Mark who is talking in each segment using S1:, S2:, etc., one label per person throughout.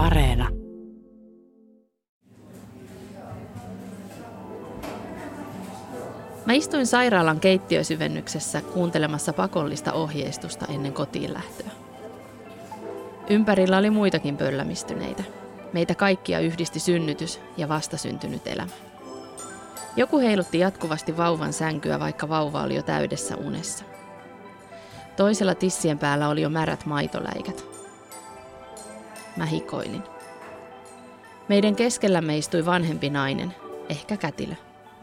S1: Areena.
S2: Mä istuin sairaalan keittiösyvennyksessä kuuntelemassa pakollista ohjeistusta ennen kotiin lähtöä. Ympärillä oli muitakin pöllämistyneitä. Meitä kaikkia yhdisti synnytys ja vastasyntynyt elämä. Joku heilutti jatkuvasti vauvan sänkyä, vaikka vauva oli jo täydessä unessa. Toisella tissien päällä oli jo märät maitoläikät. Mä hikoilin. Meidän keskellämme istui vanhempi nainen, ehkä kätilö,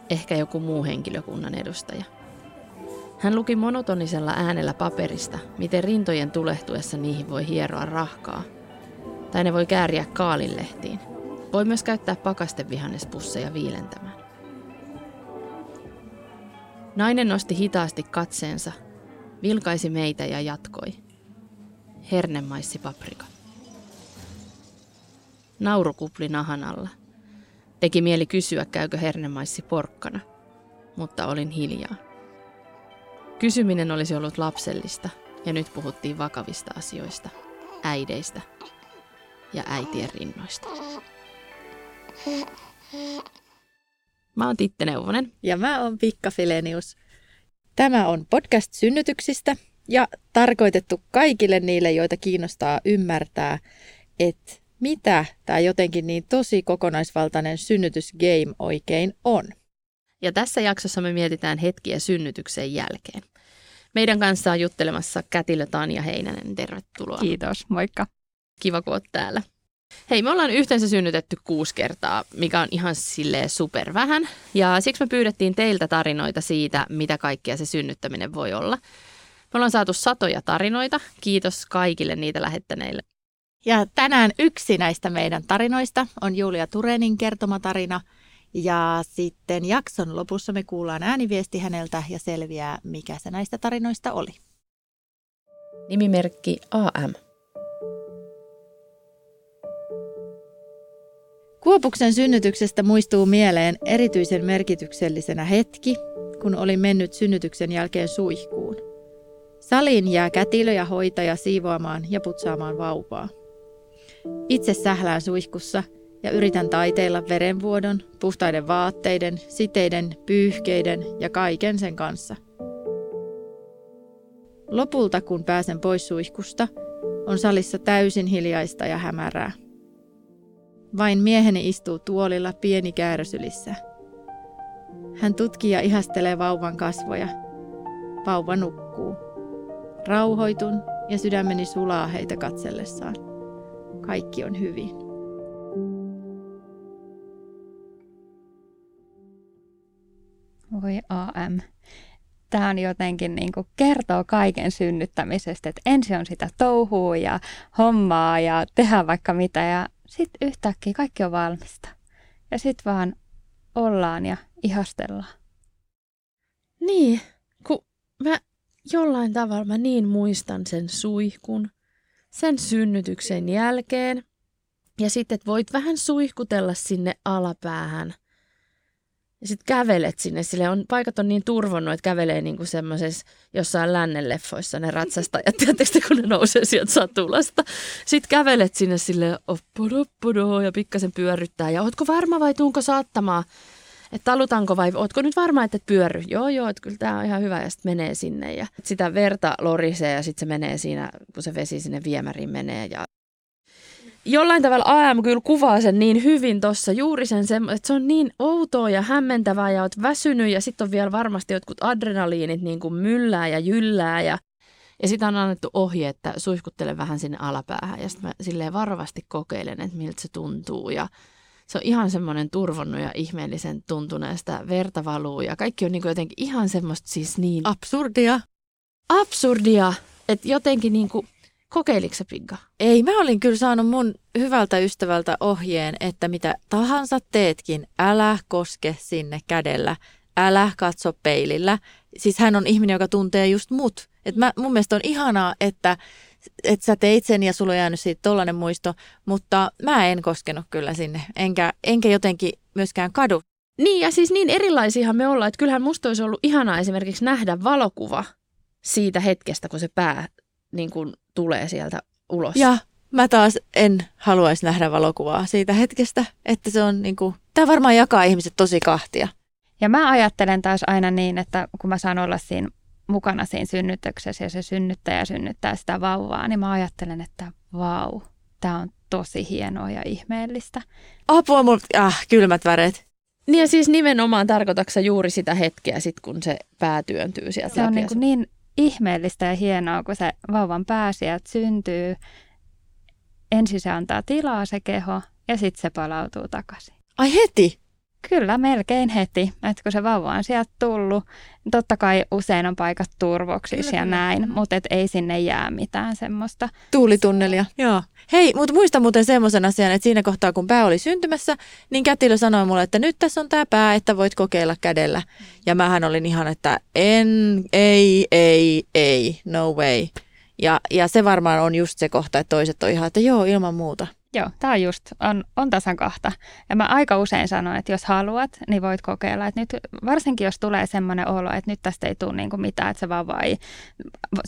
S2: ehkä joku muu henkilökunnan edustaja. Hän luki monotonisella äänellä paperista, miten rintojen tulehtuessa niihin voi hieroa rahkaa. Tai ne voi kääriä kaalinlehtiin. Voi myös käyttää pakastevihannespusseja viilentämään. Nainen nosti hitaasti katseensa, vilkaisi meitä ja jatkoi. Hernemaissi paprika. Nauru kupli nahan alla. Teki mieli kysyä, käykö hernemaissi porkkana, mutta olin hiljaa. Kysyminen olisi ollut lapsellista, ja nyt puhuttiin vakavista asioista, äideistä ja äitien rinnoista. Mä oon Titte Neuvonen.
S3: Ja mä oon Pikka Filenius. Tämä on podcast synnytyksistä ja tarkoitettu kaikille niille, joita kiinnostaa ymmärtää, että mitä tämä jotenkin niin tosi kokonaisvaltainen synnytysgame oikein on.
S2: Ja tässä jaksossa me mietitään hetkiä synnytyksen jälkeen. Meidän kanssa on juttelemassa kätilö Tanja Heinänen. Tervetuloa.
S4: Kiitos, moikka.
S2: Kiva, kun oot täällä. Hei, me ollaan yhteensä synnytetty kuusi kertaa, mikä on ihan sille super vähän. Ja siksi me pyydettiin teiltä tarinoita siitä, mitä kaikkea se synnyttäminen voi olla. Me ollaan saatu satoja tarinoita. Kiitos kaikille niitä lähettäneille.
S3: Ja tänään yksi näistä meidän tarinoista on Julia Turenin kertoma tarina. Ja sitten jakson lopussa me kuullaan ääniviesti häneltä ja selviää, mikä se näistä tarinoista oli.
S2: Nimimerkki AM.
S3: Kuopuksen synnytyksestä muistuu mieleen erityisen merkityksellisenä hetki, kun oli mennyt synnytyksen jälkeen suihkuun. Saliin jää kätilö ja hoitaja siivoamaan ja putsaamaan vauvaa. Itse sählään suihkussa ja yritän taiteilla verenvuodon, puhtaiden vaatteiden, siteiden, pyyhkeiden ja kaiken sen kanssa. Lopulta, kun pääsen pois suihkusta, on salissa täysin hiljaista ja hämärää. Vain mieheni istuu tuolilla pieni kääräsylissä. Hän tutkii ja ihastelee vauvan kasvoja. Vauva nukkuu. Rauhoitun ja sydämeni sulaa heitä katsellessaan. Kaikki on hyvin.
S4: Voi AM. Tämä on jotenkin niin kuin kertoo kaiken synnyttämisestä, että ensin on sitä touhua ja hommaa ja tehdään vaikka mitä ja sitten yhtäkkiä kaikki on valmista. Ja sitten vaan ollaan ja ihastellaan.
S2: Niin, kun mä jollain tavalla mä niin muistan sen suihkun, sen synnytyksen jälkeen. Ja sitten, voit vähän suihkutella sinne alapäähän – ja sitten kävelet sinne, sille on, paikat on niin turvonnut, että kävelee niinku semmoisessa jossain lännenleffoissa ne ratsastajat, tiedättekö kun ne nousee sieltä satulasta. Sitten kävelet sinne sille oppodo, ja pikkasen pyörryttää. Ja ootko varma vai tuunko saattamaan? Että talutaanko vai ootko nyt varma, että et pyörry? Joo, joo, että kyllä tämä on ihan hyvä. Ja sitten menee sinne ja sitä verta lorisee ja sitten se menee siinä, kun se vesi sinne viemäriin menee. Ja jollain tavalla AM kyllä kuvaa sen niin hyvin tuossa, juuri sen, että se on niin outoa ja hämmentävää ja oot väsynyt ja sitten on vielä varmasti jotkut adrenaliinit niin kuin myllää ja jyllää ja ja sitten on annettu ohje, että suihkuttele vähän sinne alapäähän ja sitten mä silleen varovasti kokeilen, että miltä se tuntuu ja se on ihan semmoinen turvonnut ja ihmeellisen tuntuneesta, verta valuu ja kaikki on niin kuin jotenkin ihan semmoista siis niin...
S3: Absurdia.
S2: Absurdia, että jotenkin niin kuin Kokeiliko Pigga?
S3: Ei, mä olin kyllä saanut mun hyvältä ystävältä ohjeen, että mitä tahansa teetkin, älä koske sinne kädellä, älä katso peilillä. Siis hän on ihminen, joka tuntee just mut. Et mä, mun mielestä on ihanaa, että, että sä teit sen ja sulla on jäänyt siitä tollainen muisto, mutta mä en koskenut kyllä sinne, enkä, enkä jotenkin myöskään kadu.
S2: Niin ja siis niin erilaisiahan me ollaan, että kyllähän musta olisi ollut ihanaa esimerkiksi nähdä valokuva siitä hetkestä, kun se pää niin kuin tulee sieltä ulos.
S3: Ja, mä taas en haluaisi nähdä valokuvaa siitä hetkestä, että se on niin kuin, tämä varmaan jakaa ihmiset tosi kahtia.
S4: Ja mä ajattelen taas aina niin, että kun mä saan olla siinä mukana siinä synnytyksessä ja se synnyttäjä synnyttää sitä vauvaa, niin mä ajattelen, että vau, tämä on tosi hienoa ja ihmeellistä.
S3: Apua, mulla, ah, kylmät väreet.
S2: Niin ja siis nimenomaan tarkoitatko juuri sitä hetkeä, sit kun se pää työntyy sieltä
S4: Se on niin, kuin niin ihmeellistä ja hienoa, kun se vauvan pää sieltä syntyy. Ensin se antaa tilaa se keho ja sitten se palautuu takaisin.
S3: Ai heti?
S4: Kyllä, melkein heti. Että kun se vauva on sieltä tullut, totta kai usein on paikat turvoksissa ja näin, mutta et ei sinne jää mitään semmoista.
S3: Tuulitunnelia. Joo. Hei, mutta muista muuten semmoisen asian, että siinä kohtaa kun pää oli syntymässä, niin kätilö sanoi mulle, että nyt tässä on tämä pää, että voit kokeilla kädellä. Ja mähän olin ihan, että en, ei, ei, ei, no way. Ja, ja se varmaan on just se kohta, että toiset on ihan, että joo, ilman muuta.
S4: Joo, tämä on just, on, on tasan kahta. Ja mä aika usein sanon, että jos haluat, niin voit kokeilla. Että nyt, varsinkin jos tulee semmoinen olo, että nyt tästä ei tule niinku mitään, että se vauva ei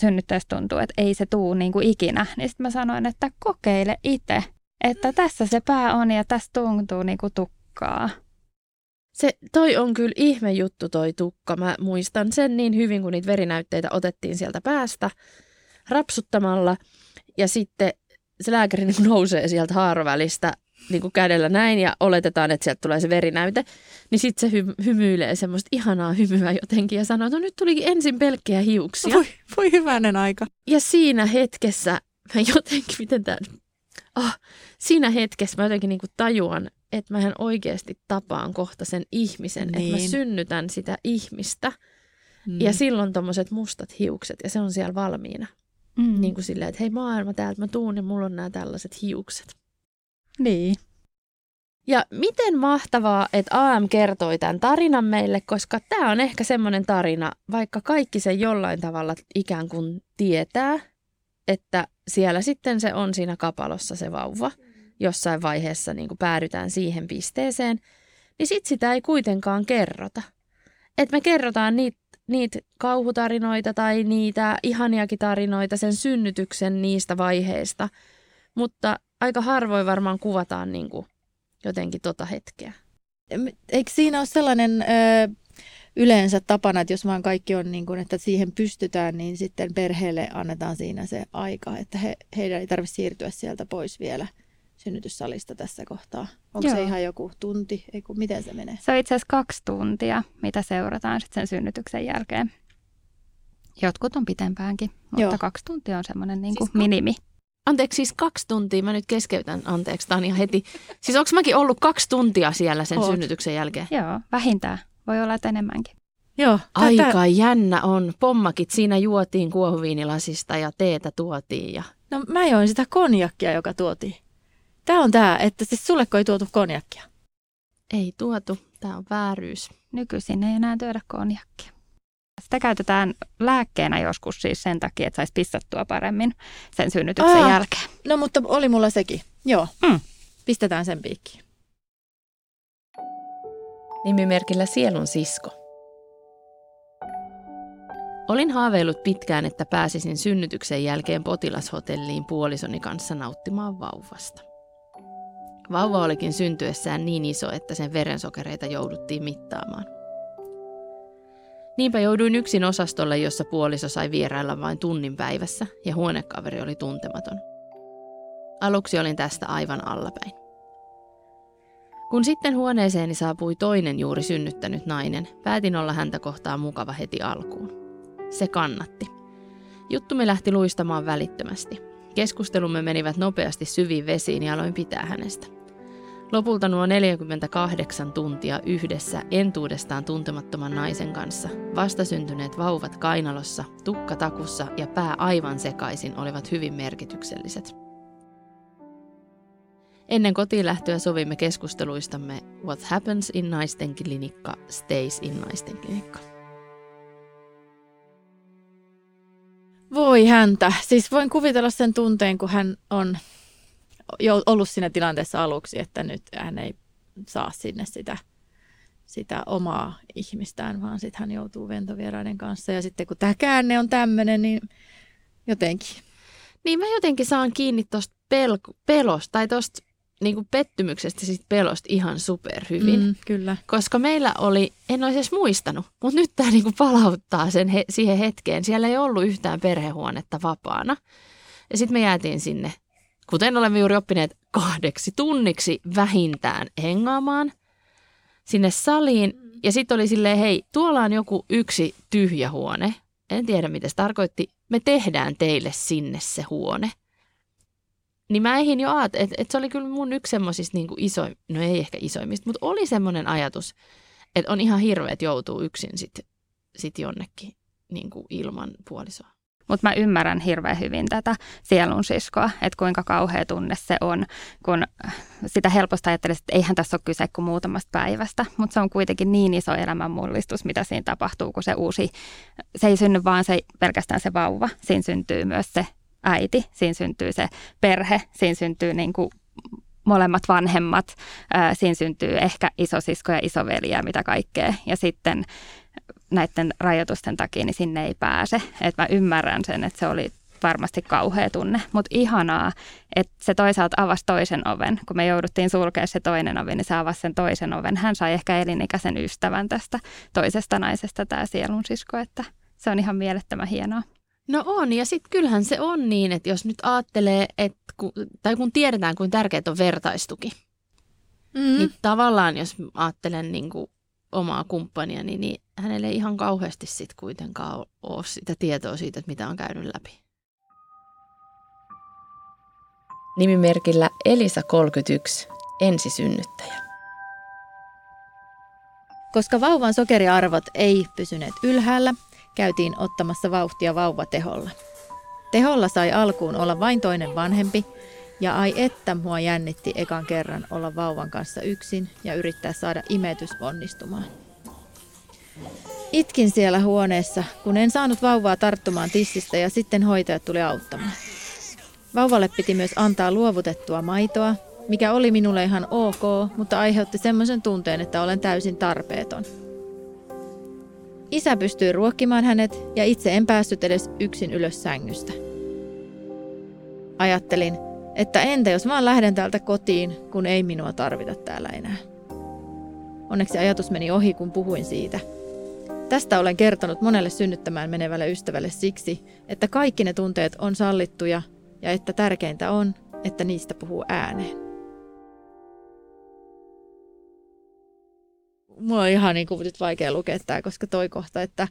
S4: synnyttäessä tuntuu, että ei se tuu niinku ikinä. Niin sitten mä sanoin, että kokeile itse, että tässä se pää on ja tässä tuntuu niinku tukkaa.
S2: Se, toi on kyllä ihme juttu toi tukka. Mä muistan sen niin hyvin, kun niitä verinäytteitä otettiin sieltä päästä rapsuttamalla. Ja sitten se lääkäri niin nousee sieltä haarovälistä niin kuin kädellä näin ja oletetaan, että sieltä tulee se verinäyte. Niin sitten se hy- hymyilee semmoista ihanaa hymyä jotenkin ja sanoo, että no nyt tulikin ensin pelkkiä hiuksia.
S3: Voi, voi hyvänen aika.
S2: Ja siinä hetkessä mä jotenkin, miten tämä... Oh, siinä hetkessä mä jotenkin niin kuin tajuan, että mä oikeasti tapaan kohta sen ihmisen, niin. että mä
S3: Niin.
S2: synnytän sitä ihmistä.
S3: Mm.
S2: Ja silloin tommoset mustat hiukset ja se on siellä valmiina.
S4: Mm.
S2: Niin kuin silleen, että hei maailma täältä mä tuun ja mulla on nämä tällaiset hiukset.
S4: niin.
S2: Ja miten mahtavaa, että AM kertoi tämän tarinan meille, koska tämä on ehkä semmoinen tarina, vaikka kaikki sen jollain tavalla ikään kuin tietää, että siellä sitten se on siinä kapalossa se vauva. Jossain vaiheessa niin kuin päädytään siihen pisteeseen, niin sit sitä ei kuitenkaan kerrota. Että me kerrotaan niitä niitä kauhutarinoita tai niitä ihaniakin tarinoita sen synnytyksen niistä vaiheista, mutta aika harvoin varmaan kuvataan niin kuin jotenkin tota hetkeä.
S3: Eikö siinä ole sellainen ö, yleensä tapana, että jos vaan kaikki on niin kuin, että siihen pystytään, niin sitten perheelle annetaan siinä se aika, että he, heidän ei tarvitse siirtyä sieltä pois vielä synnytyssalista tässä kohtaa. Onko se
S4: Joo.
S3: ihan joku tunti? Ei kun, miten se menee?
S4: Se on itse asiassa kaksi tuntia, mitä seurataan sitten sen synnytyksen jälkeen. Jotkut on pitempäänkin, mutta
S3: Joo.
S4: Kaksi tuntia on semmoinen niin kuin
S2: Siis
S4: minimi.
S2: Anteeksi, siis kaksi tuntia. Mä nyt keskeytän, anteeksi, tää on ihan heti. Siis onko mäkin ollut kaksi tuntia siellä sen
S3: Oot.
S2: synnytyksen jälkeen?
S4: Joo, vähintään. Voi olla, että enemmänkin.
S3: Joo. tätä-
S2: Aika jännä on. Pommakit siinä juotiin kuohuviinilasista ja teetä tuotiin. Ja...
S3: No mä join sitä konjakkia, joka tuotiin. Tämä on tämä, että siis sulleko ei tuotu konjakkia?
S2: Ei tuotu. Tämä on vääryys.
S4: Nykyisin ei enää työdä konjakkia. Sitä käytetään lääkkeenä joskus siis sen takia, että saisi pissattua paremmin sen synnytyksen
S3: Aa.
S4: jälkeen.
S3: No mutta oli mulla sekin. Joo.
S4: Mm.
S3: Pistetään sen piikkiin.
S2: Nimimerkillä Sielun sisko. Olin haaveillut pitkään, että pääsisin synnytyksen jälkeen potilashotelliin puolisoni kanssa nauttimaan vauvasta. Vauva olikin syntyessään niin iso, että sen verensokereita jouduttiin mittaamaan. Niinpä jouduin yksin osastolle, jossa puoliso sai vierailla vain tunnin päivässä ja huonekaveri oli tuntematon. Aluksi olin tästä aivan allapäin. Kun sitten huoneeseeni saapui toinen juuri synnyttänyt nainen, päätin olla häntä kohtaan mukava heti alkuun. Se kannatti. Juttumme lähti luistamaan välittömästi. Keskustelumme menivät nopeasti syviin vesiin ja aloin pitää hänestä. Lopulta nuo 48 tuntia yhdessä entuudestaan tuntemattoman naisen kanssa, vastasyntyneet vauvat kainalossa, tukka takussa ja pää aivan sekaisin olivat hyvin merkitykselliset. Ennen kotiin lähtöä sovimme keskusteluistamme What happens in naisten klinikka stays in naisten klinikka.
S3: Voi häntä. Siis voin kuvitella sen tunteen, kun hän on ollut siinä tilanteessa aluksi, että nyt hän ei saa sinne sitä, sitä omaa ihmistään, vaan sitten hän joutuu ventovieraiden kanssa. Ja sitten kun tämä käänne on tämmöinen, niin jotenkin.
S2: Niin mä jotenkin saan kiinni tuosta pelko, pelosta tai tuosta niin pettymyksestä siitä pelosta ihan superhyvin.
S3: Mm, kyllä.
S2: Koska meillä oli, en olisi edes muistanut, mutta nyt tämä niin palauttaa sen he, siihen hetkeen. Siellä ei ollut yhtään perhehuonetta vapaana. Ja sitten me jäätiin sinne, kuten olemme juuri oppineet, kahdeksi tunniksi vähintään hengaamaan sinne saliin. Ja sitten oli silleen, hei, tuolla on joku yksi tyhjä huone. En tiedä, mitä se tarkoitti. Me tehdään teille sinne se huone. Niin mä eihin jo aat, että et se oli kyllä mun yksi semmoisista niin iso, no ei ehkä isoimmista, mutta oli semmoinen ajatus, että on ihan hirveä, että joutuu yksin sitten sit jonnekin niin kuin ilman puolisoa.
S4: Mutta mä ymmärrän hirveän hyvin tätä sielun siskoa, että kuinka kauhea tunne se on, kun sitä helposti ajattelisi, että eihän tässä ole kyse kuin muutamasta päivästä, mutta se on kuitenkin niin iso elämänmullistus, mitä siinä tapahtuu, kun se uusi, se ei synny vaan se, pelkästään se vauva, siinä syntyy myös se äiti, siinä syntyy se perhe, siinä syntyy niin kuin molemmat vanhemmat, ää, siinä syntyy ehkä isosisko ja isoveli ja mitä kaikkea. Ja sitten näiden rajoitusten takia niin sinne ei pääse. Et mä ymmärrän sen, että se oli varmasti kauhea tunne, mutta ihanaa, että se toisaalta avasi toisen oven. Kun me jouduttiin sulkea se toinen ovi, niin se avasi sen toisen oven. Hän sai ehkä elinikäisen ystävän tästä toisesta naisesta, tämä sielun sisko, että se on ihan mielettömän hienoa.
S2: No on, ja sitten kyllähän se on niin, että jos nyt ajattelee, että kun, tai kun tiedetään, kuinka tärkeää on vertaistuki, mm. niin tavallaan jos ajattelen niin kuin omaa kumppania, niin, niin hänelle ei ihan kauheasti sitten kuitenkaan ole sitä tietoa siitä, että mitä on käynyt läpi. Nimimerkillä Elisa 31, ensisynnyttäjä.
S3: Koska vauvan sokeriarvot ei pysyneet ylhäällä, käytiin ottamassa vauhtia vauvateholla. Teholla sai alkuun olla vain toinen vanhempi, ja ai että mua jännitti ekan kerran olla vauvan kanssa yksin ja yrittää saada imetys onnistumaan. Itkin siellä huoneessa, kun en saanut vauvaa tarttumaan tissistä ja sitten hoitajat tuli auttamaan. Vauvalle piti myös antaa luovutettua maitoa, mikä oli minulle ihan ok, mutta aiheutti semmoisen tunteen, että olen täysin tarpeeton. Isä pystyi ruokkimaan hänet ja itse en päässyt edes yksin ylös sängystä. Ajattelin, että entä jos vaan lähden täältä kotiin, kun ei minua tarvita täällä enää. Onneksi ajatus meni ohi, kun puhuin siitä. Tästä olen kertonut monelle synnyttämään menevälle ystävälle siksi, että kaikki ne tunteet on sallittuja ja että tärkeintä on, että niistä puhuu ääneen. mulla on ihan niin kuin nyt vaikea lukea tämä, koska toi kohta, että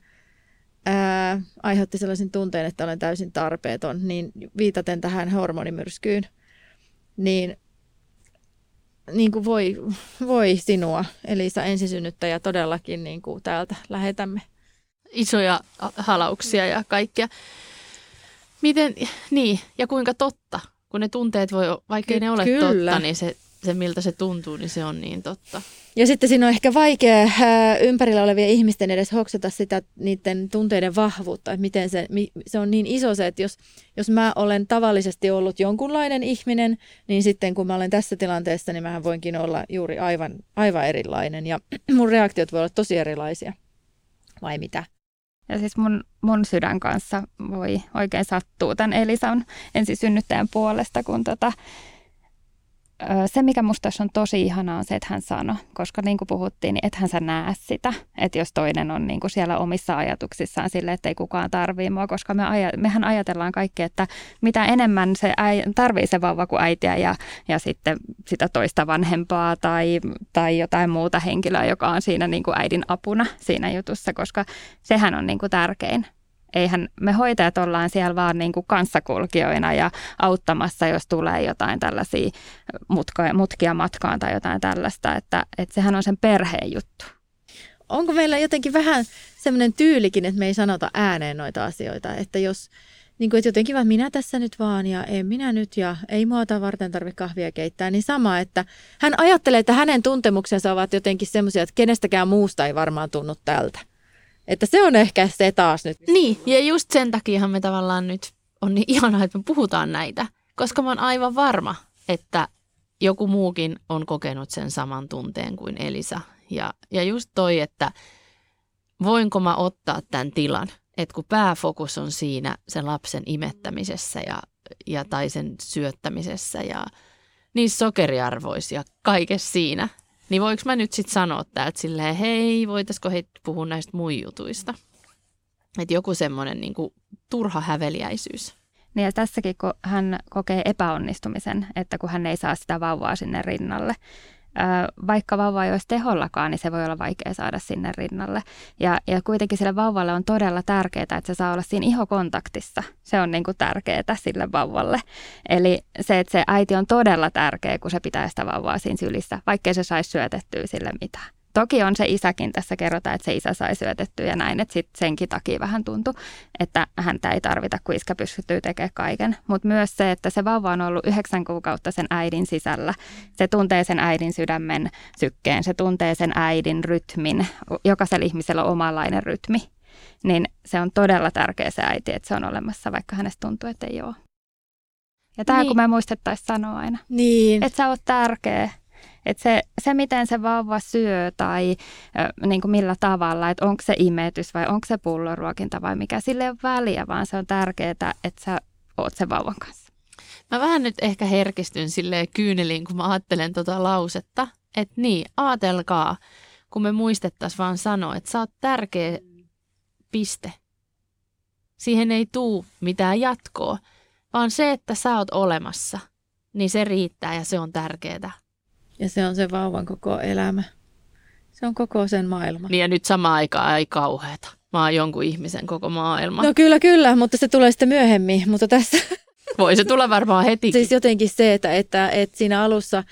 S3: ää, aiheutti sellaisen tunteen, että olen täysin tarpeeton, niin viitaten tähän hormonimyrskyyn, niin, niin kuin voi, voi sinua, Elisa ensisynnyttäjä, todellakin niin kuin täältä lähetämme.
S2: Isoja halauksia ja kaikkea. Miten, niin, ja kuinka totta, kun ne tunteet voi, vaikka Ky- ne ole kyllä. totta, niin se se, miltä se tuntuu, niin se on niin totta.
S3: Ja sitten siinä on ehkä vaikea ää, äh, ympärillä olevien ihmisten edes hoksata sitä niiden tunteiden vahvuutta, että miten se, se on niin iso se, että jos, jos mä olen tavallisesti ollut jonkunlainen ihminen, niin sitten kun mä olen tässä tilanteessa, niin mähän voinkin olla juuri aivan, aivan erilainen ja mun reaktiot voi olla tosi erilaisia. Vai mitä?
S4: Ja siis mun, mun sydän kanssa voi oikein sattua tämän Elisan ensisynnyttäjän puolesta, kun tota, se, mikä musta on tosi ihanaa, on se, että hän sanoi, koska niin kuin puhuttiin, niin ethän sä näe sitä, että jos toinen on niin kuin siellä omissa ajatuksissaan sille, että ei kukaan tarvii mua, koska me aja, mehän ajatellaan kaikki, että mitä enemmän se äi, tarvii se vauva kuin äitiä ja, ja sitten sitä toista vanhempaa tai, tai jotain muuta henkilöä, joka on siinä niin kuin äidin apuna siinä jutussa, koska sehän on niin kuin tärkein eihän me hoitajat ollaan siellä vaan niin kuin kanssakulkijoina ja auttamassa, jos tulee jotain tällaisia mutkia, mutkia matkaan tai jotain tällaista, että, että sehän on sen perheen juttu.
S3: Onko meillä jotenkin vähän semmoinen tyylikin, että me ei sanota ääneen noita asioita, että jos niin kuin, että jotenkin vaan minä tässä nyt vaan ja en minä nyt ja ei muuta varten tarvitse kahvia keittää, niin sama, että hän ajattelee, että hänen tuntemuksensa ovat jotenkin semmoisia, että kenestäkään muusta ei varmaan tunnu tältä. Että se on ehkä se taas nyt.
S2: Niin, ja just sen takiahan me tavallaan nyt on niin ihanaa, että me puhutaan näitä. Koska mä oon aivan varma, että joku muukin on kokenut sen saman tunteen kuin Elisa. Ja, ja just toi, että voinko mä ottaa tämän tilan. että kun pääfokus on siinä sen lapsen imettämisessä ja, ja tai sen syöttämisessä ja niissä sokeriarvoissa ja kaikessa siinä, niin voiko mä nyt sitten sanoa täältä silleen, hei, voitaisiko he puhua näistä muijutuista? Että joku semmoinen niin turha häveliäisyys.
S4: Niin ja tässäkin, kun hän kokee epäonnistumisen, että kun hän ei saa sitä vauvaa sinne rinnalle, vaikka vauva ei olisi tehollakaan, niin se voi olla vaikea saada sinne rinnalle. Ja, ja kuitenkin sille vauvalle on todella tärkeää, että se saa olla siinä ihokontaktissa. Se on niin kuin tärkeää sille vauvalle. Eli se, että se äiti on todella tärkeä, kun se pitää sitä vauvaa siinä sylissä, vaikkei se saisi syötettyä sille mitään. Toki on se isäkin, tässä kerrotaan, että se isä sai syötettyä ja näin, että sitten senkin takia vähän tuntui, että häntä ei tarvita, kun iskä pystyy tekemään kaiken. Mutta myös se, että se vauva on ollut yhdeksän kuukautta sen äidin sisällä. Se tuntee sen äidin sydämen sykkeen, se tuntee sen äidin rytmin. Jokaisella ihmisellä on omanlainen rytmi. Niin se on todella tärkeä se äiti, että se on olemassa, vaikka hänestä tuntuu, että ei ole. Ja tämä niin. kun me muistettaisiin sanoa aina.
S3: Niin.
S4: Että sä oot tärkeä että se, se, miten se vauva syö tai niin kuin millä tavalla, että onko se imetys vai onko se pulloruokinta vai mikä, sille ei ole väliä, vaan se on tärkeää, että sä oot sen vauvan kanssa.
S2: Mä vähän nyt ehkä herkistyn silleen kyyneliin, kun mä ajattelen tota lausetta, että niin, aatelkaa, kun me muistettaisiin vaan sanoa, että sä oot tärkeä piste. Siihen ei tuu mitään jatkoa, vaan se, että sä oot olemassa, niin se riittää ja se on tärkeää.
S3: Ja se on se vauvan koko elämä. Se on koko sen maailma.
S2: Niin ja nyt sama aikaa ei kauheata. Mä oon jonkun ihmisen koko maailma.
S3: No kyllä, kyllä, mutta se tulee sitten myöhemmin. Mutta tässä...
S2: Voi se tulla varmaan heti.
S3: Siis jotenkin se, että, että, että siinä alussa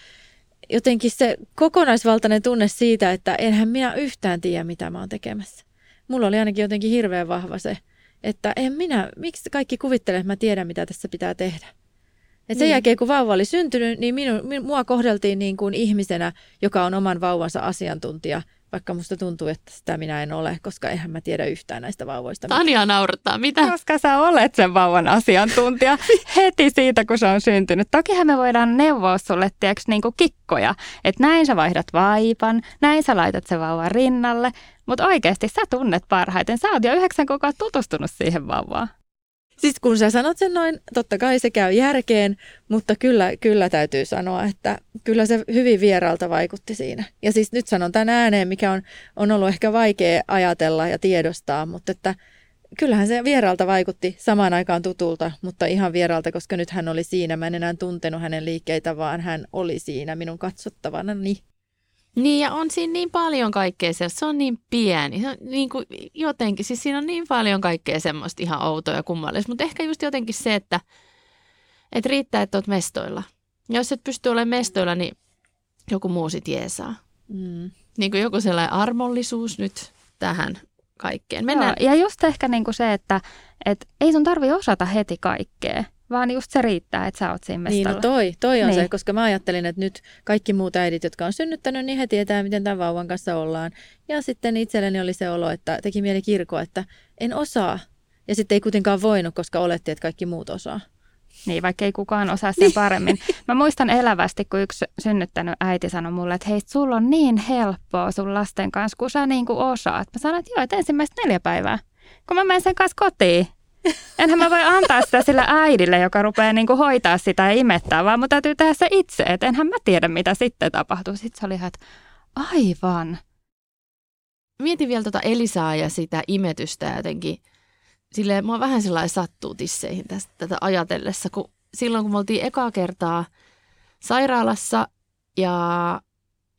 S3: jotenkin se kokonaisvaltainen tunne siitä, että enhän minä yhtään tiedä, mitä mä oon tekemässä. Mulla oli ainakin jotenkin hirveän vahva se, että en minä, miksi kaikki kuvittelee, että mä tiedän, mitä tässä pitää tehdä. Et sen niin. jälkeen, kun vauva oli syntynyt, niin minu, mua kohdeltiin niin kuin ihmisenä, joka on oman vauvansa asiantuntija, vaikka musta tuntuu, että sitä minä en ole, koska eihän mä tiedä yhtään näistä vauvoista.
S2: Tania naurattaa, mitä?
S4: Koska sä olet sen vauvan asiantuntija heti siitä, kun se on syntynyt. Tokihan me voidaan neuvoa sulle, tiedätkö, niin kuin kikkoja, että näin sä vaihdat vaipan, näin sä laitat sen vauvan rinnalle, mutta oikeasti sä tunnet parhaiten. Sä oot jo yhdeksän kuukautta tutustunut siihen vauvaan.
S3: Siis kun sä sanot sen noin, totta kai se käy järkeen, mutta kyllä, kyllä täytyy sanoa, että kyllä se hyvin vieraalta vaikutti siinä. Ja siis nyt sanon tämän ääneen, mikä on, on ollut ehkä vaikea ajatella ja tiedostaa, mutta että kyllähän se vieraalta vaikutti samaan aikaan tutulta, mutta ihan vieraalta, koska nyt hän oli siinä. Mä en enää tuntenut hänen liikkeitä, vaan hän oli siinä minun katsottavana. Niin.
S2: Niin ja on siinä niin paljon kaikkea sellaista. Se on niin pieni. Se on niin kuin jotenkin, siis siinä on niin paljon kaikkea semmoista ihan outoa ja kummallista. Mutta ehkä just jotenkin se, että, että riittää, että olet mestoilla. Ja jos et pysty olemaan mestoilla, niin joku muu sit jeesaa. Mm. Niin kuin joku sellainen armollisuus nyt tähän kaikkeen.
S4: Mennään. Joo, ja just ehkä niin kuin se, että et ei sun tarvi osata heti kaikkea vaan just se riittää, että sä oot siinä mestalla.
S3: Niin, no toi, toi on niin. se, koska mä ajattelin, että nyt kaikki muut äidit, jotka on synnyttänyt, niin he tietää, miten tämän vauvan kanssa ollaan. Ja sitten itselleni oli se olo, että teki mieli kirkoa, että en osaa. Ja sitten ei kuitenkaan voinut, koska oletti, että kaikki muut osaa.
S4: Niin, vaikka ei kukaan osaa sen niin. paremmin. Mä muistan elävästi, kun yksi synnyttänyt äiti sanoi mulle, että hei, sulla on niin helppoa sun lasten kanssa, kun sä niin kuin osaat. Mä sanoin, että joo, että ensimmäistä neljä päivää. Kun mä menen sen kanssa kotiin, Enhän mä voi antaa sitä sillä äidille, joka rupeaa niin kuin hoitaa sitä ja imettää, vaan mun täytyy tehdä se itse. Että enhän mä tiedä, mitä sitten tapahtuu. Sitten se oli ihan, että aivan.
S2: Mietin vielä tuota Elisaa ja sitä imetystä jotenkin. Silleen, mua vähän sellainen sattuu tisseihin tästä, tätä ajatellessa, kun silloin kun me oltiin ekaa kertaa sairaalassa ja,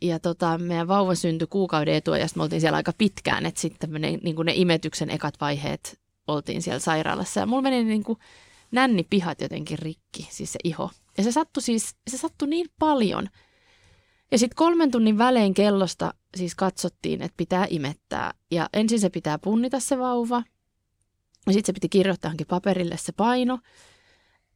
S2: ja tota, meidän vauva syntyi kuukauden etuajasta, me oltiin siellä aika pitkään, että sitten ne, niin ne imetyksen ekat vaiheet oltiin siellä sairaalassa. Ja mulla meni niin kuin pihat jotenkin rikki, siis se iho. Ja se sattui siis, se sattui niin paljon. Ja sitten kolmen tunnin välein kellosta siis katsottiin, että pitää imettää. Ja ensin se pitää punnita se vauva. Ja sitten se piti kirjoittaa paperille se paino.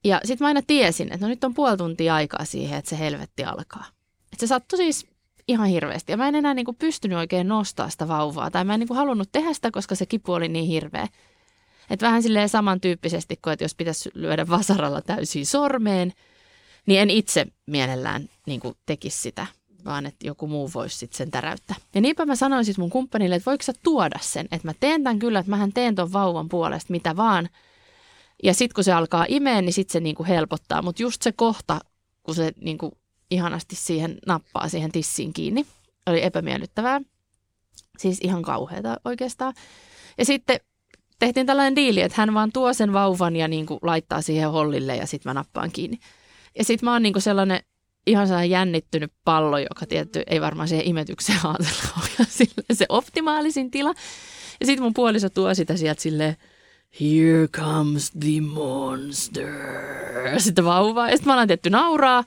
S2: Ja sitten mä aina tiesin, että no nyt on puoli tuntia aikaa siihen, että se helvetti alkaa. Et se sattui siis ihan hirveästi. Ja mä en enää niinku pystynyt oikein nostaa sitä vauvaa. Tai mä en niinku halunnut tehdä sitä, koska se kipu oli niin hirveä. Että vähän silleen samantyyppisesti kuin, että jos pitäisi lyödä vasaralla täysin sormeen, niin en itse mielellään niin kuin tekisi sitä. vaan että joku muu voisi sitten sen täräyttää. Ja niinpä mä sanoin sitten mun kumppanille, että voiko sä tuoda sen, että mä teen tämän kyllä, että mähän teen ton vauvan puolesta mitä vaan. Ja sitten kun se alkaa imeen, niin sitten se niinku helpottaa. Mutta just se kohta, kun se niinku ihanasti siihen nappaa siihen tissiin kiinni, oli epämiellyttävää. Siis ihan kauheata oikeastaan. Ja sitten tehtiin tällainen diili, että hän vaan tuo sen vauvan ja niin kuin laittaa siihen hollille ja sitten mä nappaan kiinni. Ja sitten mä oon niin kuin sellainen ihan sellainen jännittynyt pallo, joka tietty ei varmaan siihen imetykseen ajatella ole se optimaalisin tila. Ja sitten mun puoliso tuo sitä sieltä silleen, here comes the monster. Sitten vauvaa. Ja sitten mä ollaan tietty nauraa.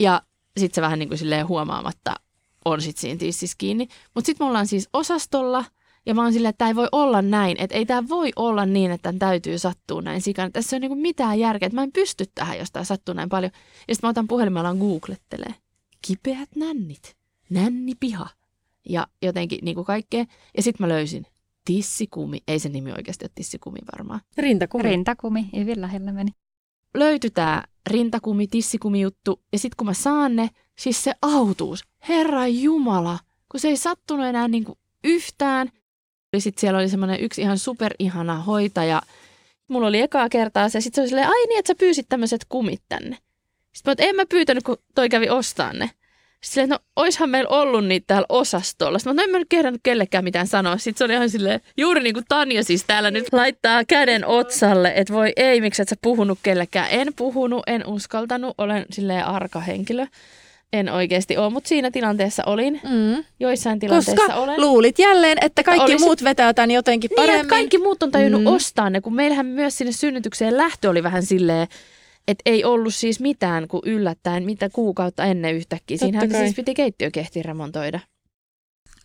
S2: Ja sitten se vähän niin kuin silleen huomaamatta on sitten siinä tississä kiinni. Mutta sitten me ollaan siis osastolla – ja mä oon silleen, että tämä ei voi olla näin, että ei tämä voi olla niin, että tämän täytyy sattua näin sikana. Tässä ei ole niinku mitään järkeä, että mä en pysty tähän, jos tämä sattuu näin paljon. Ja sitten mä otan puhelimella googlettelee. Kipeät nännit, nänni piha ja jotenkin niinku kaikkea. Ja sitten mä löysin tissikumi, ei se nimi oikeasti ole tissikumi varmaan.
S3: Rintakumi.
S4: Rintakumi, hyvin lähellä meni.
S2: Löytyi tämä rintakumi, tissikumi juttu ja sitten kun mä saan ne, siis se autuus, herra jumala, kun se ei sattunut enää niinku yhtään sitten siellä oli semmoinen yksi ihan superihana hoitaja. Mulla oli ekaa kertaa se. Sitten se oli silleen, ai niin, että sä pyysit tämmöiset kumit tänne. Sitten mä että en mä pyytänyt, kun toi kävi ostaa ne. Sitten no oishan meillä ollut niitä täällä osastolla. Sitten mä no en mä nyt kehdannut kellekään mitään sanoa. Sitten se oli ihan silleen, juuri niin kuin Tanja siis täällä nyt laittaa käden otsalle, että voi ei, miksi et sä puhunut kellekään. En puhunut, en uskaltanut, olen silleen arka henkilö. En oikeasti ole, mutta siinä tilanteessa olin. Mm. Joissain tilanteissa
S3: Koska
S2: olen.
S3: luulit jälleen, että kaikki olisi... muut vetää tämän jotenkin paremmin. Niin,
S2: että kaikki muut on tajunnut mm. ostaa ne, kun meillähän myös sinne synnytykseen lähtö oli vähän silleen, että ei ollut siis mitään kuin yllättäen, mitä kuukautta ennen yhtäkkiä. Siinähän siis piti keittiökehti remontoida.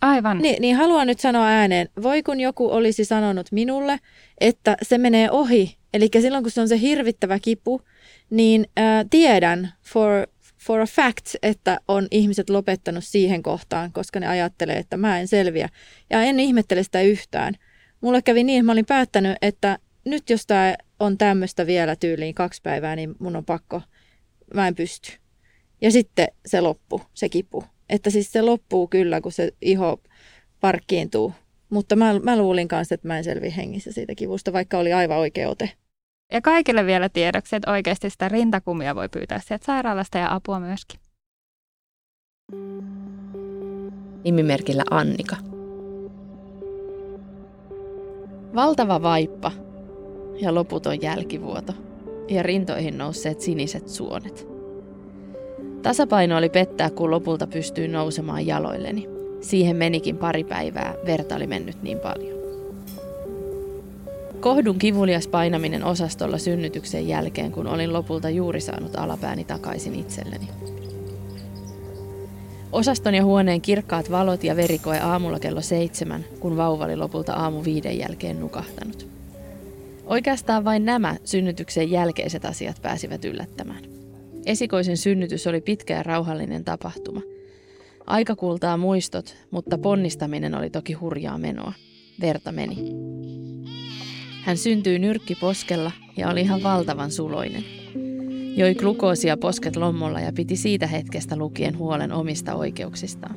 S3: Aivan. Niin, niin haluan nyt sanoa ääneen, voi kun joku olisi sanonut minulle, että se menee ohi. Eli silloin kun se on se hirvittävä kipu, niin äh, tiedän for for a fact, että on ihmiset lopettanut siihen kohtaan, koska ne ajattelee, että mä en selviä. Ja en ihmettele sitä yhtään. Mulle kävi niin, että mä olin päättänyt, että nyt jos tämä on tämmöistä vielä tyyliin kaksi päivää, niin mun on pakko, mä en pysty. Ja sitten se loppu, se kipu. Että siis se loppuu kyllä, kun se iho parkkiintuu. Mutta mä, mä luulin kanssa, että mä en selvi hengissä siitä kivusta, vaikka oli aivan oikea ote.
S4: Ja kaikille vielä tiedoksi, että oikeasti sitä rintakumia voi pyytää sieltä sairaalasta ja apua myöskin.
S2: Nimimerkillä Annika. Valtava vaippa ja loputon jälkivuoto ja rintoihin nousseet siniset suonet. Tasapaino oli pettää, kun lopulta pystyi nousemaan jaloilleni. Siihen menikin pari päivää, verta oli mennyt niin paljon. Kohdun kivulias painaminen osastolla synnytyksen jälkeen, kun olin lopulta juuri saanut alapääni takaisin itselleni. Osaston ja huoneen kirkkaat valot ja verikoe aamulla kello seitsemän, kun vauva oli lopulta aamu viiden jälkeen nukahtanut. Oikeastaan vain nämä synnytyksen jälkeiset asiat pääsivät yllättämään. Esikoisen synnytys oli pitkä ja rauhallinen tapahtuma. Aika kultaa muistot, mutta ponnistaminen oli toki hurjaa menoa. Verta meni. Hän syntyi nyrkkiposkella ja oli ihan valtavan suloinen. Joi glukoosia posket lommolla ja piti siitä hetkestä lukien huolen omista oikeuksistaan.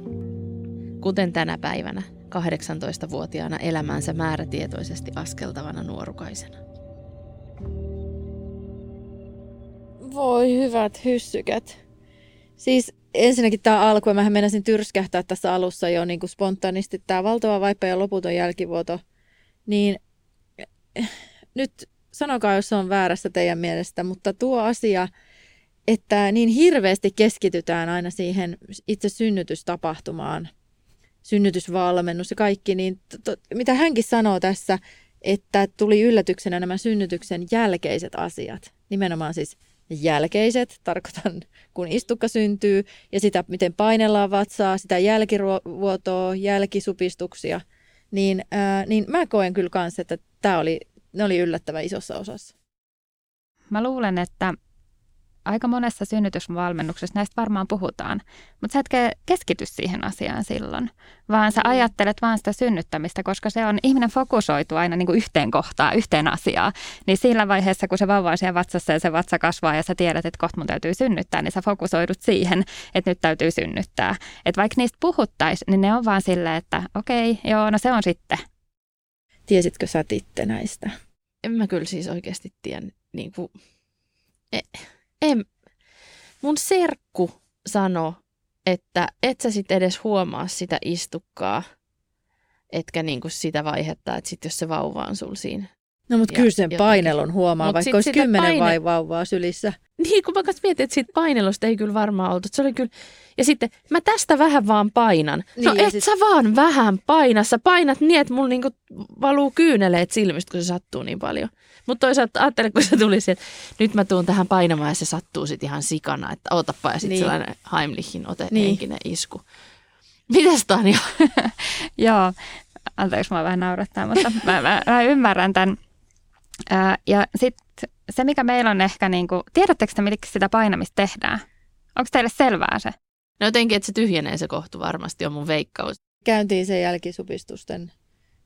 S2: Kuten tänä päivänä, 18-vuotiaana elämäänsä määrätietoisesti askeltavana nuorukaisena.
S3: Voi hyvät hyssykät. Siis ensinnäkin tämä alku, ja mähän menisin tyrskähtää tässä alussa jo niin kuin spontaanisti, tämä valtava vaippa ja loputon jälkivuoto, niin nyt sanokaa, jos on väärässä teidän mielestä, mutta tuo asia, että niin hirveästi keskitytään aina siihen itse synnytystapahtumaan, synnytysvalmennus ja kaikki, niin to, mitä hänkin sanoo tässä, että tuli yllätyksenä nämä synnytyksen jälkeiset asiat, nimenomaan siis jälkeiset, tarkoitan kun istukka syntyy, ja sitä, miten painellaan vatsaa, sitä jälkivuotoa, jälkisupistuksia, niin, ää, niin mä koen kyllä kanssa, että tämä oli, ne oli yllättävän isossa osassa.
S4: Mä luulen, että aika monessa synnytysvalmennuksessa näistä varmaan puhutaan, mutta sä et keskity siihen asiaan silloin, vaan sä mm. ajattelet vaan sitä synnyttämistä, koska se on, ihminen fokusoituu aina niin kuin yhteen kohtaan, yhteen asiaan. Niin siinä vaiheessa, kun se vauva on siellä vatsassa ja se vatsa kasvaa ja sä tiedät, että kohta mun täytyy synnyttää, niin sä fokusoidut siihen, että nyt täytyy synnyttää. Että vaikka niistä puhuttaisiin, niin ne on vaan silleen, että okei, joo, no se on sitten.
S3: Tiesitkö sä itse näistä?
S2: En mä kyllä siis oikeasti tiedä. Niin kuin, en, mun serkku sanoi, että et sä sit edes huomaa sitä istukkaa, etkä niinku sitä vaihetta, että sit jos se vauva on sul siinä.
S3: No mutta kyllä sen painelun huomaa, Mut vaikka olisi kymmenen paine... vai vauvaa sylissä.
S2: Niin, kun mä mietin, että siitä painelusta ei kyllä varmaan oltu. Se oli kyllä... Ja sitten mä tästä vähän vaan painan. No niin, et sit... sä vaan vähän painassa. Painat niin, että mulla niinku valuu kyyneleet silmistä, kun se sattuu niin paljon. Mutta toisaalta ajattele, kun se tuli että nyt mä tuun tähän painamaan ja se sattuu sitten ihan sikana, että otapa ja sitten niin. sellainen Heimlichin ote, niin. henkinen isku. Mites Tanja?
S4: Joo, anteeksi mä vähän naurattaa, mutta mä, mä, mä ymmärrän tämän. Ää, ja sitten se, mikä meillä on ehkä, niin kuin, tiedättekö te, miksi sitä painamista tehdään? Onko teille selvää se?
S2: No jotenkin, että se tyhjenee se kohtu varmasti on mun veikkaus.
S3: Käyntiin se jälkisupistusten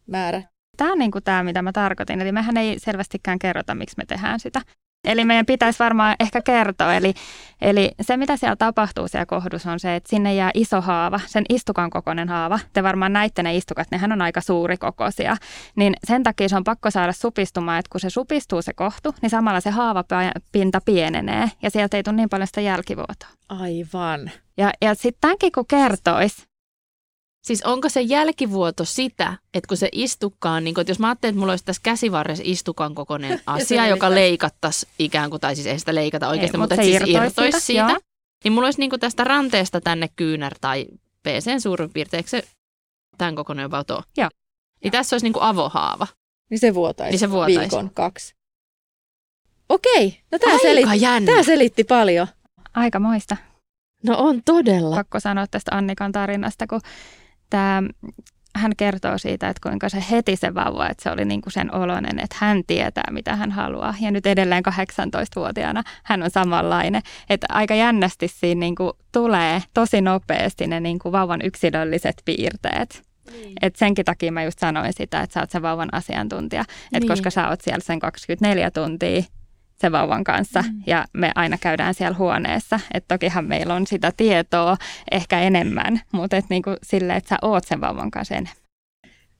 S3: määrä.
S4: Tämä on niin kuin tämä, mitä mä tarkoitin. Eli mehän ei selvästikään kerrota, miksi me tehdään sitä. Eli meidän pitäisi varmaan ehkä kertoa. Eli, eli se, mitä siellä tapahtuu siellä kohdussa, on se, että sinne jää iso haava, sen istukan kokoinen haava. Te varmaan näitte ne istukat, nehän on aika suurikokoisia. Niin sen takia se on pakko saada supistumaan, että kun se supistuu se kohtu, niin samalla se haavapinta pienenee ja sieltä ei tule niin paljon sitä jälkivuotoa.
S3: Aivan.
S4: Ja, ja sitten tämänkin kun kertoisi,
S2: Siis onko se jälkivuoto sitä, että kun se istukkaan, niin kun, että jos mä ajattelin, että mulla olisi tässä käsivarressa istukan kokoinen asia, joka leikattaisi ikään kuin, tai siis ei sitä leikata oikeasti, ei, mutta, mutta se siis irtoisi siitä, siitä niin mulla olisi niin kuin tästä ranteesta tänne kyynär tai PC suurin piirtein, se tämän kokoinen about on?
S4: Joo.
S2: Niin tässä olisi niin kuin avohaava.
S3: Niin se vuotaisi, niin se vuotaisi. viikon, kaksi. Okei, no tämä selitti, tämä selitti paljon.
S4: Aika moista.
S2: No on todella.
S4: Pakko sanoa tästä Annikan tarinasta, kun tämä, hän kertoo siitä, että kuinka se heti se vauva, että se oli niin kuin sen oloinen, että hän tietää, mitä hän haluaa. Ja nyt edelleen 18-vuotiaana hän on samanlainen. Että aika jännästi siinä niin kuin tulee tosi nopeasti ne niin kuin vauvan yksilölliset piirteet. Niin. Et senkin takia mä just sanoin sitä, että sä oot se vauvan asiantuntija. Et niin. koska sä oot siellä sen 24 tuntia sen vauvan kanssa mm. ja me aina käydään siellä huoneessa. Että tokihan meillä on sitä tietoa ehkä enemmän, mutta et niinku sille, että sä oot sen vauvan kanssa enemmän.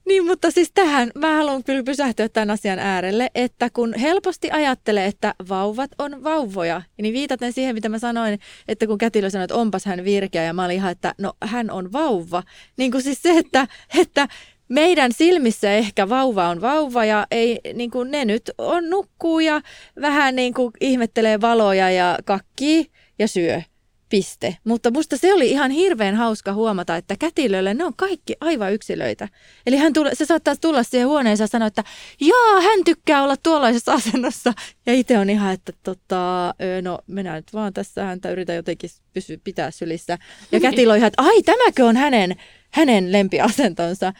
S3: Niin, mutta siis tähän mä haluan kyllä pysähtyä tämän asian äärelle, että kun helposti ajattelee, että vauvat on vauvoja, niin viitaten siihen, mitä mä sanoin, että kun kätilö sanoi, että onpas hän virkeä ja mä olin ihan, että no hän on vauva. Niin kuin siis se, että, että meidän silmissä ehkä vauva on vauva ja ei, niin kuin ne nyt on nukkuu ja vähän niin kuin ihmettelee valoja ja kakkii ja syö. Piste. Mutta musta se oli ihan hirveän hauska huomata, että kätilöille ne on kaikki aivan yksilöitä. Eli hän tule, se saattaa tulla siihen huoneeseen ja sanoa, että jaa, hän tykkää olla tuollaisessa asennossa. Ja itse on ihan, että tota, no minä nyt vaan tässä häntä yritän jotenkin pysyä, pitää sylissä. Ja kätilö on ihan, että ai tämäkö on hänen, hänen lempiasentonsa.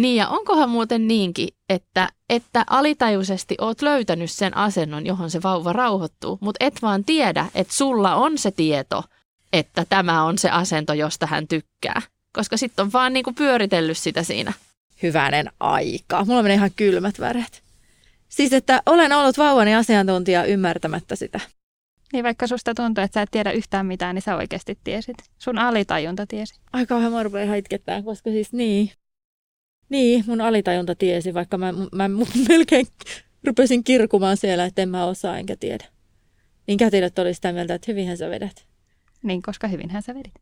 S2: Niin ja onkohan muuten niinkin, että, että alitajuisesti oot löytänyt sen asennon, johon se vauva rauhoittuu, mutta et vaan tiedä, että sulla on se tieto, että tämä on se asento, josta hän tykkää. Koska sitten on vaan niinku pyöritellyt sitä siinä.
S3: Hyvänen aika. Mulla menee ihan kylmät väret. Siis, että olen ollut vauvani asiantuntija ymmärtämättä sitä.
S4: Niin vaikka susta tuntuu, että sä et tiedä yhtään mitään, niin sä oikeasti tiesit. Sun alitajunta tiesi.
S3: Aika kauhean mä ihan itkettää, koska siis niin. Niin, mun alitajunta tiesi, vaikka mä, mä melkein rupesin kirkumaan siellä, että en mä osaa enkä tiedä. Niin kätilöt oli sitä mieltä, että hyvinhän sä vedät.
S4: Niin, koska hyvinhän sä vedit.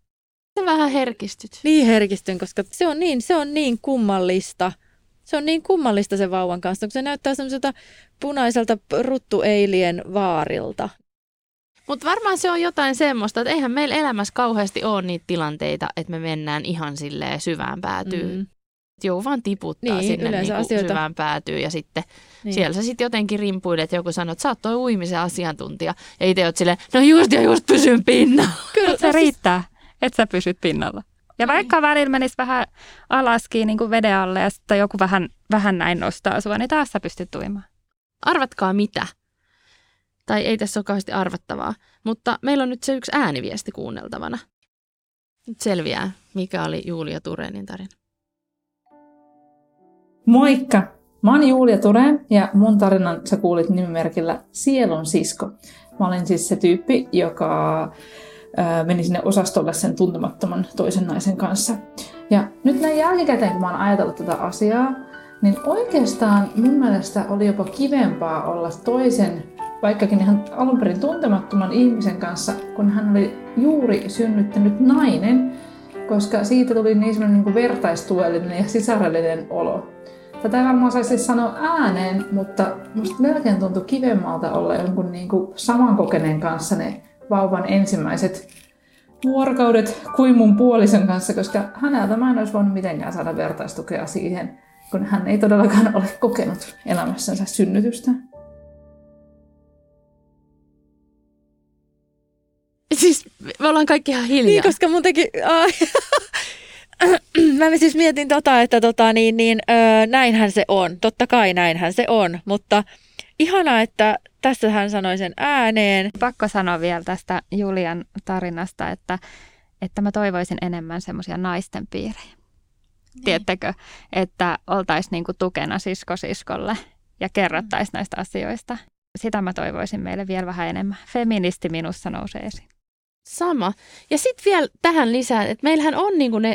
S2: Sä vähän herkistyt.
S3: Niin herkistyn, koska se on niin, se on niin kummallista. Se on niin kummallista se vauvan kanssa, kun se näyttää semmoiselta punaiselta ruttueilien vaarilta.
S2: Mutta varmaan se on jotain semmoista, että eihän meillä elämässä kauheasti ole niitä tilanteita, että me mennään ihan silleen syvään päätyyn. Mm joku vaan tiputtaa niin, sinne niin kuin syvään päätyyn ja sitten niin. siellä sä sitten jotenkin rimpuilet, joku sanoo, että sä oot toi uimisen asiantuntija ja itse oot silleen, no just ja just pysyn pinnalla.
S4: Kyllä se riittää, että sä pysyt pinnalla. Ja niin. vaikka välillä menisi vähän alaskin niin kuin veden alle ja sitten joku vähän, vähän näin nostaa sua, niin taas sä pystyt uimaan.
S2: Arvatkaa mitä. Tai ei tässä ole kauheasti arvattavaa. Mutta meillä on nyt se yksi ääniviesti kuunneltavana. Nyt selviää, mikä oli Julia Turenin tarina.
S1: Moikka! Mä oon Julia Turen ja mun tarinan sä kuulit nimimerkillä Sielun sisko. Mä olin siis se tyyppi, joka meni sinne osastolle sen tuntemattoman toisen naisen kanssa. Ja nyt näin jälkikäteen, kun mä oon ajatellut tätä asiaa, niin oikeastaan mun mielestä oli jopa kivempaa olla toisen, vaikkakin ihan alun perin tuntemattoman ihmisen kanssa, kun hän oli juuri synnyttänyt nainen, koska siitä tuli niin semmoinen niin vertaistuellinen ja sisarellinen olo. Tätä ei varmaan saisi sanoa ääneen, mutta musta melkein tuntui kivemmalta olla jonkun niin kuin samankokeneen kanssa ne vauvan ensimmäiset vuorokaudet kuin mun puolison kanssa, koska häneltä mä en olisi voinut mitenkään saada vertaistukea siihen, kun hän ei todellakaan ole kokenut elämässänsä synnytystä.
S2: Siis me ollaan kaikki ihan hiljaa.
S3: Niin, koska mun teki... mä siis mietin tota, että tota, niin, niin, öö, näinhän se on. Totta kai näinhän se on, mutta ihanaa, että tässä hän sanoi sen ääneen.
S4: Pakko sanoa vielä tästä Julian tarinasta, että, että mä toivoisin enemmän semmoisia naisten piirejä. Niin. Tiedättekö, että oltaisiin niinku tukena siskosiskolle ja kerrottaisiin mm. näistä asioista. Sitä mä toivoisin meille vielä vähän enemmän. Feministi minussa nousee esiin.
S2: Sama. Ja sitten vielä tähän lisään, että meillähän on niinku ne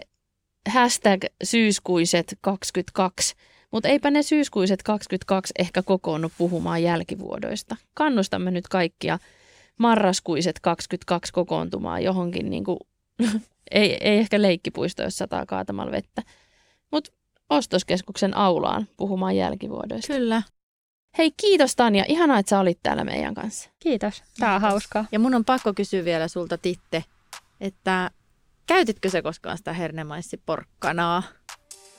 S2: hashtag syyskuiset 22, mutta eipä ne syyskuiset 22 ehkä kokoonnu puhumaan jälkivuodoista. Kannustamme nyt kaikkia marraskuiset 22 kokoontumaan johonkin, niinku, ei, ei ehkä leikkipuisto, jos sataa kaatamalla vettä, mutta ostoskeskuksen aulaan puhumaan jälkivuodoista.
S3: Kyllä.
S2: Hei, kiitos Tanja. Ihanaa, että sä olit täällä meidän kanssa.
S4: Kiitos. Tämä on hauskaa.
S3: Ja mun on pakko kysyä vielä sulta, Titte, että Käytitkö se koskaan sitä hernemaissi-porkkanaa?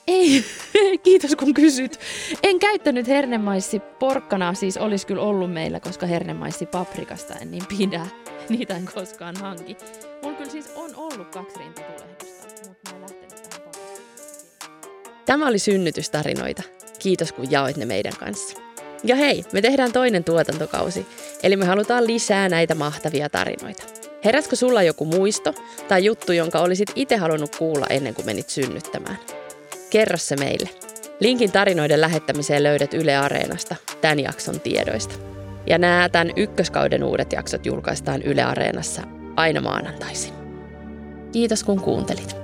S2: Ei, kiitos kun kysyt. En käyttänyt hernemaissi porkkanaa, siis olisi kyllä ollut meillä, koska hernemaissi paprikasta en niin pidä. Niitä en koskaan hanki. Mulla kyllä siis on ollut kaksi rintatulehdusta, mutta mä en lähtenyt tähän Tämä oli synnytystarinoita. Kiitos kun jaoit ne meidän kanssa. Ja hei, me tehdään toinen tuotantokausi, eli me halutaan lisää näitä mahtavia tarinoita. Heräskö sulla joku muisto tai juttu, jonka olisit itse halunnut kuulla ennen kuin menit synnyttämään? Kerro se meille. Linkin tarinoiden lähettämiseen löydät Yle Areenasta tämän jakson tiedoista. Ja nämä tämän ykköskauden uudet jaksot julkaistaan Yle Areenassa aina maanantaisin. Kiitos kun kuuntelit.